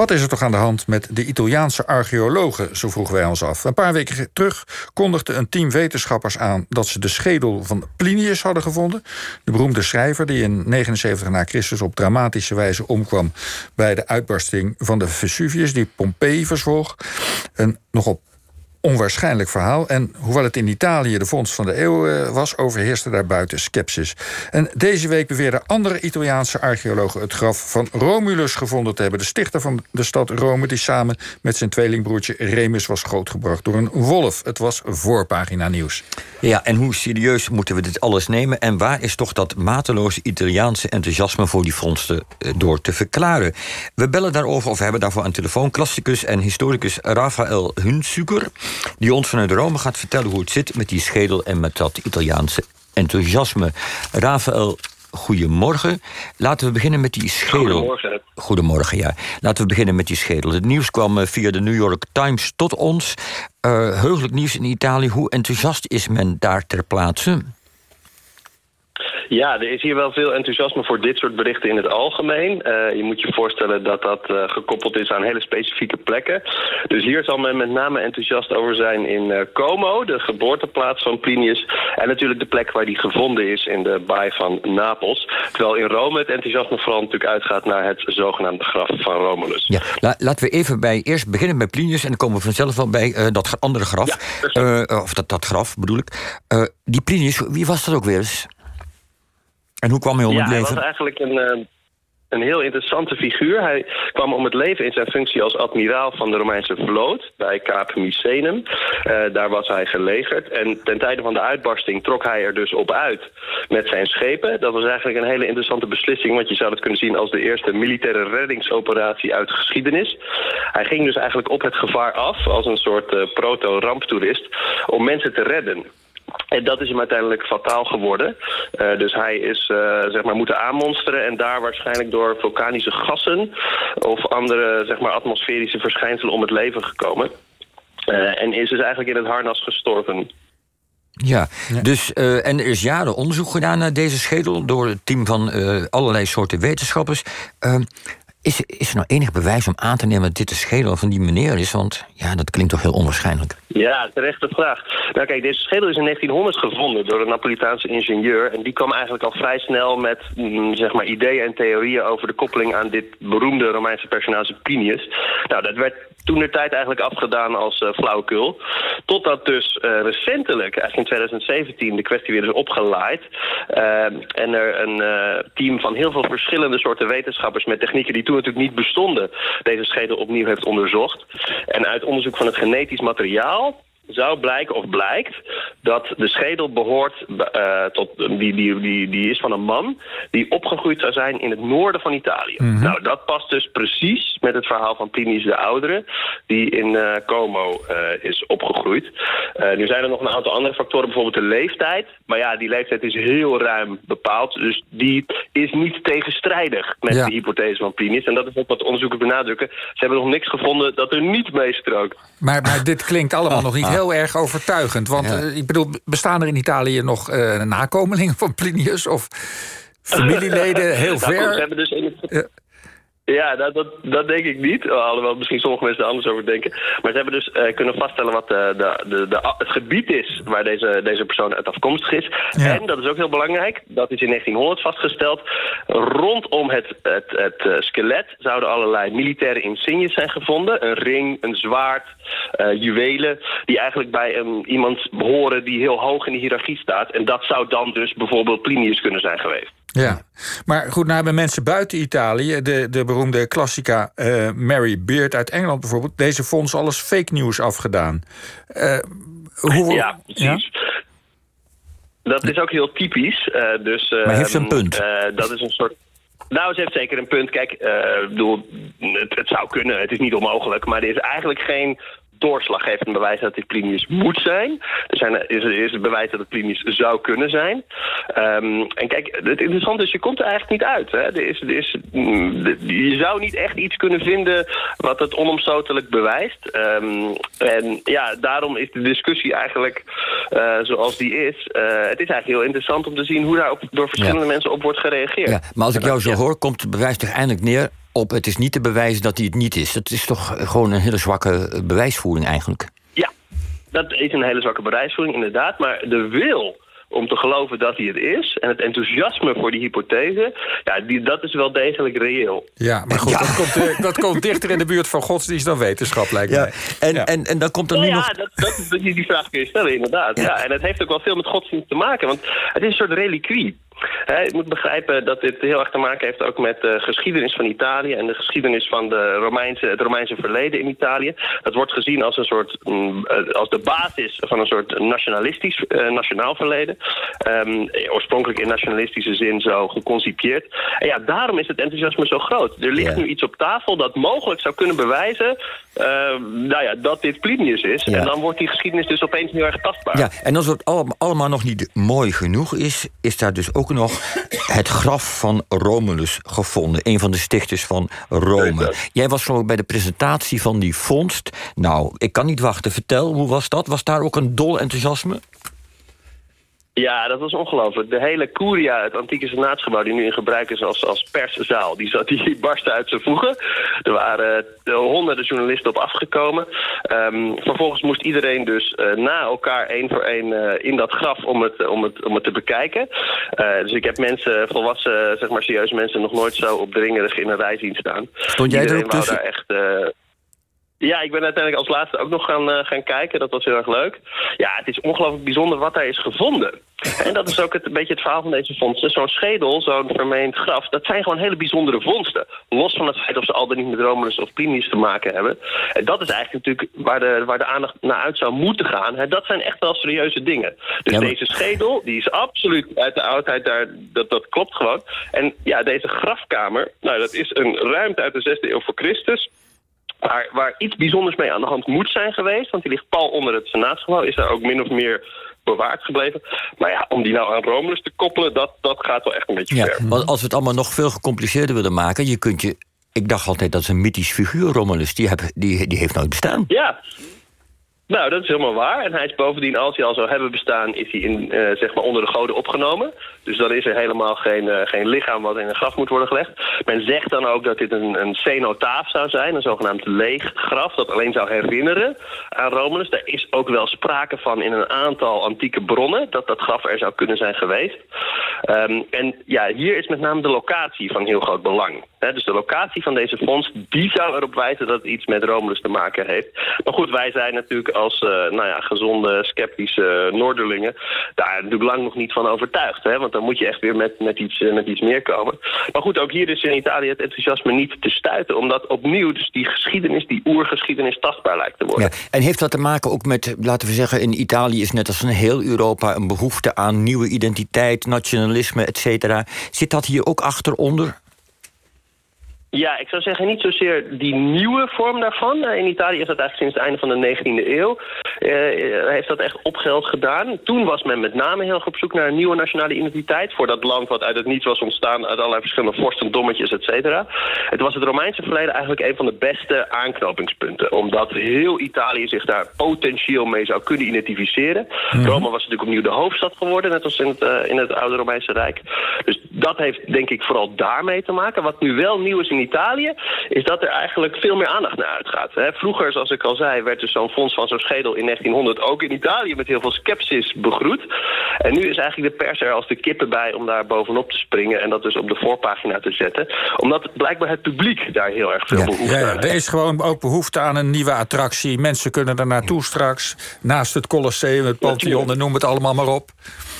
Wat is er toch aan de hand met de Italiaanse archeologen, zo vroegen wij ons af. Een paar weken terug kondigde een team wetenschappers aan... dat ze de schedel van Plinius hadden gevonden. De beroemde schrijver die in 79 na Christus op dramatische wijze omkwam... bij de uitbarsting van de Vesuvius, die Pompeii verzwolg. Een nogal onwaarschijnlijk verhaal. En hoewel het in Italië de vondst van de eeuw eh, was, overheerste daar buiten sceptisch. En deze week beweerden andere Italiaanse archeologen het graf van Romulus gevonden te hebben. De stichter van de stad Rome, die samen met zijn tweelingbroertje Remus was grootgebracht door een wolf. Het was voorpagina nieuws. Ja, en hoe serieus moeten we dit alles nemen? En waar is toch dat mateloze Italiaanse enthousiasme voor die vondsten eh, door te verklaren? We bellen daarover, of hebben daarvoor een telefoon, klassicus en historicus Rafael Hunsuker die ons vanuit Rome gaat vertellen hoe het zit met die schedel en met dat Italiaanse enthousiasme. Rafael, goedemorgen. Laten we beginnen met die schedel. Goedemorgen. Goedemorgen, ja. Laten we beginnen met die schedel. Het nieuws kwam eh, via de New York Times tot ons. Uh, heugelijk nieuws in Italië. Hoe enthousiast is men daar ter plaatse? Ja, er is hier wel veel enthousiasme voor dit soort berichten in het algemeen. Uh, je moet je voorstellen dat dat uh, gekoppeld is aan hele specifieke plekken. Dus hier zal men met name enthousiast over zijn in uh, Como, de geboorteplaats van Plinius. En natuurlijk de plek waar die gevonden is in de baai van Napels. Terwijl in Rome het enthousiasme vooral natuurlijk uitgaat naar het zogenaamde graf van Romulus. Ja, la laten we even bij, eerst beginnen bij Plinius en dan komen we vanzelf wel bij dat andere graf. Ja, of dat, dat graf bedoel ik. die Plinius, wie was dat ook weer eens? En hoe kwam hij om ja, het leven? Hij was eigenlijk een, uh, een heel interessante figuur. Hij kwam om het leven in zijn functie als admiraal van de Romeinse vloot bij Kaap Misenum. Uh, daar was hij gelegerd. En ten tijde van de uitbarsting trok hij er dus op uit met zijn schepen. Dat was eigenlijk een hele interessante beslissing, want je zou het kunnen zien als de eerste militaire reddingsoperatie uit de geschiedenis. Hij ging dus eigenlijk op het gevaar af als een soort uh, proto-ramptoerist om mensen te redden. En dat is hem uiteindelijk fataal geworden. Uh, dus hij is uh, zeg maar moeten aanmonsteren en daar waarschijnlijk door vulkanische gassen of andere zeg maar, atmosferische verschijnselen om het leven gekomen. Uh, en is dus eigenlijk in het harnas gestorven. Ja, ja. dus uh, en er is jaren onderzoek gedaan naar deze schedel door het team van uh, allerlei soorten wetenschappers. Is, is er nou enig bewijs om aan te nemen dat dit de schedel van die meneer is? Want ja, dat klinkt toch heel onwaarschijnlijk. Ja, terechte vraag. Nou kijk, deze schedel is in 1900 gevonden door een Napolitaanse ingenieur. En die kwam eigenlijk al vrij snel met mm, zeg maar, ideeën en theorieën over de koppeling aan dit beroemde Romeinse personage Plinius. Nou, dat werd toen de tijd eigenlijk afgedaan als uh, flauwekul. Totdat dus uh, recentelijk, eigenlijk in 2017, de kwestie weer is opgeleid. Uh, en er een team van heel veel verschillende soorten wetenschappers met technieken die toen natuurlijk niet bestonden, deze schedel opnieuw heeft onderzocht. En uit onderzoek van het genetisch materiaal zou blijken of blijkt dat de schedel behoort uh, tot die, die, die, die is van een man die opgegroeid zou zijn in het noorden van Italië. Mm -hmm. Nou, dat past dus precies met het verhaal van Plinius de Oudere, die in uh, Como uh, is opgegroeid. nu zijn er nog een aantal andere factoren, bijvoorbeeld de leeftijd. Maar ja, die leeftijd is heel ruim bepaald, dus die is niet tegenstrijdig met ja. de hypothese van Plinius. En dat is ook wat de onderzoekers benadrukken. Ze hebben nog niks gevonden dat er niet mee strookt. Maar, maar dit klinkt allemaal oh, nog niet heel heel erg overtuigend. Want ja. uh, ik bedoel, bestaan er in Italië nog uh, nakomelingen van Plinius? Of familieleden heel ver? Goed, hebben dus in het... ja. Dat, dat, dat, denk ik niet. Alhoewel misschien sommige mensen er anders over denken. Maar ze hebben dus uh, kunnen vaststellen wat de, de, de, de, het gebied is waar deze, deze persoon uit afkomstig is. Ja. En, dat is ook heel belangrijk, dat is in 1900 vastgesteld. Rondom het, het, het uh, skelet zouden allerlei militaire insignes zijn gevonden. Een ring, een zwaard, uh, juwelen. Die eigenlijk bij een, iemand behoren die heel hoog in de hiërarchie staat. En dat zou dan dus bijvoorbeeld Plinius kunnen zijn geweest. Ja, maar goed, nou hebben mensen buiten Italië... de, de beroemde klassica uh, Mary Beard uit Engeland bijvoorbeeld... deze fonds alles fake news afgedaan. Uh, hoe, ja, precies. Ja? Dat is ook heel typisch. Uh, dus, maar heeft ze een punt? dat is een soort... Nou, ze heeft zeker een punt. Kijk, uh, bedoel, het, het, zou kunnen, het is niet onmogelijk... maar er is eigenlijk geen doorslaggevend bewijs dat dit Plinius moet zijn. Er zijn, is, is het bewijs dat het Plinius zou kunnen zijn. Um, en kijk, het interessante is, je komt er eigenlijk niet uit. Hè? Er is, er is, je zou niet echt iets kunnen vinden wat het onomstotelijk bewijst. Um, en ja, daarom is de discussie eigenlijk uh, zoals die is. Uh, het is eigenlijk heel interessant om te zien hoe daar op, door verschillende ja. mensen op wordt gereageerd. Ja, maar als ik jou zo hoor, komt het bewijs toch eindelijk neer op het is niet te bewijzen dat hij het niet is. Dat is toch gewoon een hele zwakke bewijsvoering eigenlijk. Ja, dat is een hele zwakke bewijsvoering, inderdaad. Maar de wil om te geloven dat hij het is. En het enthousiasme voor die hypothese, ja, die, dat is wel degelijk reëel. Ja, maar goed, Dat, komt, eh, dat komt dichter in de buurt van godsdienst dan wetenschap, lijkt ja. mij. En, ja. en, en dan komt er nu ja, nog... Dat, dat, dat, die vraag kun je stellen, inderdaad. Ja. en het heeft ook wel veel met godsdienst te maken, want het is een soort reliquie. Je moet begrijpen dat dit heel erg te maken heeft ook met de geschiedenis van Italië en de geschiedenis van de Romeinse, het Romeinse verleden in Italië. Dat wordt gezien als een soort mm, als de basis van een soort nationalistisch uh, nationaal verleden. Um, oorspronkelijk in nationalistische zin zo geconcipieerd. En ja, daarom is het enthousiasme zo groot. Er ligt ja. nu iets op tafel dat mogelijk zou kunnen bewijzen uh, nou ja, dat dit Plinius is. Ja. En dan wordt die geschiedenis dus opeens heel erg tastbaar. Ja, en als het allemaal nog niet mooi genoeg is, is daar dus ook nog het graf van Romulus gevonden. Een van de stichters van Rome. Jij was zo bij de presentatie van die vondst. Nou, ik kan niet wachten. Vertel, hoe was dat? Was daar ook een dol enthousiasme? Ja, dat was ongelooflijk. De hele Curia, het antieke senaatsgebouw... die nu in gebruik is als, als perszaal, die, zat, die barstte uit zijn voegen. Er waren uh, honderden journalisten op afgekomen. Um, vervolgens moest iedereen dus uh, na elkaar één voor één uh, in dat graf om het, om het, om het te bekijken. dus ik heb mensen, volwassen, zeg maar serieuze mensen... nog nooit zo opdringerig in een rij zien staan. Stond jij iedereen er ook tussen? Daar echt, ja, ik ben uiteindelijk als laatste ook nog gaan, uh, gaan kijken. Dat was heel erg leuk. Ja, het is ongelooflijk bijzonder wat daar is gevonden. En dat is ook het, een beetje het verhaal van deze vondsten. Zo'n schedel, zo'n vermeend graf, dat zijn gewoon hele bijzondere vondsten. Los van het feit of ze al dan niet met Romulus of Plinius te maken hebben. En dat is eigenlijk natuurlijk waar de, waar de aandacht naar uit zou moeten gaan. Hè, dat zijn echt wel serieuze dingen. Dus Ja, maar- deze schedel, die is absoluut uit de oudheid, daar, dat, dat klopt gewoon. En ja, deze grafkamer, nou dat is een ruimte uit de 6e eeuw voor Christus. Waar, waar iets bijzonders mee aan de hand moet zijn geweest. Want die ligt pal onder het senaatsgebouw. Is daar ook min of meer bewaard gebleven. Maar ja, om die nou aan Romulus te koppelen, dat, dat gaat wel echt een beetje Ja, ver. want als we het allemaal nog veel gecompliceerder willen maken... je kunt je... Ik dacht altijd dat is een mythisch figuur, Romulus. Die, heb, die, die heeft nooit bestaan. Ja. Nou, dat is helemaal waar. En hij is bovendien, als hij al zou hebben bestaan, is hij in, eh, zeg maar onder de goden opgenomen. Dus dan is er helemaal geen, eh, geen lichaam wat in een graf moet worden gelegd. Men zegt dan ook dat dit een, een cenotaaf zou zijn, een zogenaamd leeg graf, dat alleen zou herinneren aan Romulus. Daar is ook wel sprake van in een aantal antieke bronnen, dat dat graf er zou kunnen zijn geweest. Ehm, en ja, hier is met name de locatie van heel groot belang. Dus de locatie van deze vondst, die zou erop wijzen dat het iets met Romulus te maken heeft. Maar goed, wij zijn natuurlijk als eh, nou ja, gezonde, sceptische Noorderlingen daar natuurlijk lang nog niet van overtuigd. Hè? Want dan moet je echt weer met, met, iets, eh, met iets meer komen. Maar goed, ook hier is in Italië het enthousiasme niet te stuiten. Omdat opnieuw dus die geschiedenis, die oergeschiedenis tastbaar lijkt te worden. Ja. En heeft dat te maken ook met, laten we zeggen... in Italië is net als in heel Europa een behoefte aan nieuwe identiteit... nationalisme, et cetera. Zit dat hier ook achteronder? Ja, ik zou zeggen niet zozeer die nieuwe vorm daarvan. Eh, In Italië is dat eigenlijk sinds het einde van de 19e eeuw. eh, heeft dat echt opgeld gedaan. Toen was men met name heel erg op zoek naar een nieuwe nationale identiteit... voor dat land wat uit het niets was ontstaan... uit allerlei verschillende vorstendommetjes, et cetera. Het was het Romeinse verleden eigenlijk een van de beste aanknopingspunten. Omdat heel Italië zich daar potentieel mee zou kunnen identificeren. Rome was natuurlijk opnieuw de hoofdstad geworden... net als in het, in het oude Romeinse Rijk. Dus dat heeft denk ik vooral daarmee te maken. Wat nu wel nieuw is in Italië, is dat er eigenlijk veel meer aandacht naar uitgaat. Vroeger, zoals ik al zei, werd dus zo'n fonds van zo'n schedel in 1900 ook in Italië met heel veel sceptisch begroet. En nu is eigenlijk de pers er als de kippen bij om daar bovenop te springen en dat dus op de voorpagina te zetten. Omdat blijkbaar het publiek daar heel erg veel Ja. behoefte Ja, ja, aan er heeft. is gewoon ook behoefte aan een nieuwe attractie. Mensen kunnen er naartoe straks. Naast het Colosseum, het Pantheon, en noem het allemaal maar op.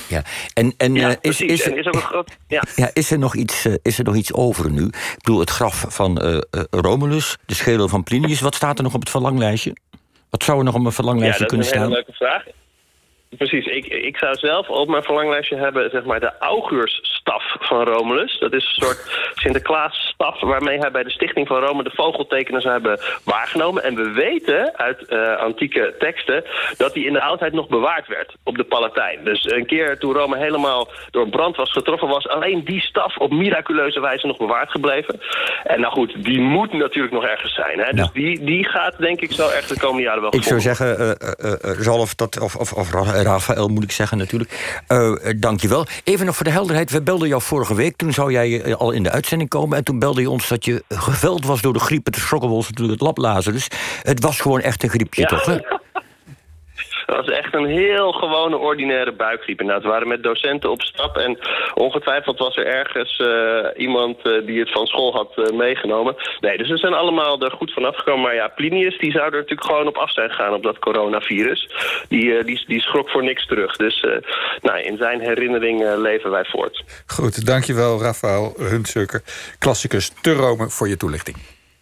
Ja. En, en Ja, eh, is, is, en is ook een groot... Ja. ja, is, er nog iets, eh, is er nog iets over nu? Ik bedoel, het graf van eh, Romulus, de schedel van Plinius... wat staat er nog op het verlanglijstje? Wat zou er nog op een Ja, verlanglijstje dat is kunnen een hele staan? leuke vraag. Precies, ik, ik zou zelf op mijn verlanglijstje hebben zeg maar, de augurstaf van Romulus. Dat is een soort Sinterklaasstaf waarmee hij bij de stichting van Rome de vogeltekenen zou hebben waargenomen. En we weten uit eh, antieke teksten dat die in de oudheid nog bewaard werd op de Palatijn. Dus een keer toen Rome helemaal door een brand was getroffen, was alleen die staf op miraculeuze wijze nog bewaard gebleven. En nou goed, die moet natuurlijk nog ergens zijn. Hè? Dus Nou. die, die gaat denk ik zo echt de komende jaren wel Ik zou zeggen, Zalf dat, of, of, of Rafael moet ik zeggen natuurlijk. Uh, dankjewel. Even nog voor de helderheid. We belden jou vorige week. Toen zou jij al in de uitzending komen. En toen belde je ons dat je geveld was door de griep. Het schrokken we ons natuurlijk het laplazen. Dus het was gewoon echt een griepje, toch? Hè? Was echt een heel gewone, ordinaire buikgriep. Inderdaad, we waren met docenten op stap en ongetwijfeld was er ergens uh, iemand uh, die het van school had uh, meegenomen. Nee, dus we zijn allemaal er goed vanaf gekomen. Maar ja, Plinius die zou er natuurlijk gewoon op af zijn gegaan op dat coronavirus. Die, die, die schrok voor niks terug. Dus nou, in zijn herinnering leven wij voort. Goed, dankjewel Rafael Huntzucker, klassicus te Rome, voor je toelichting.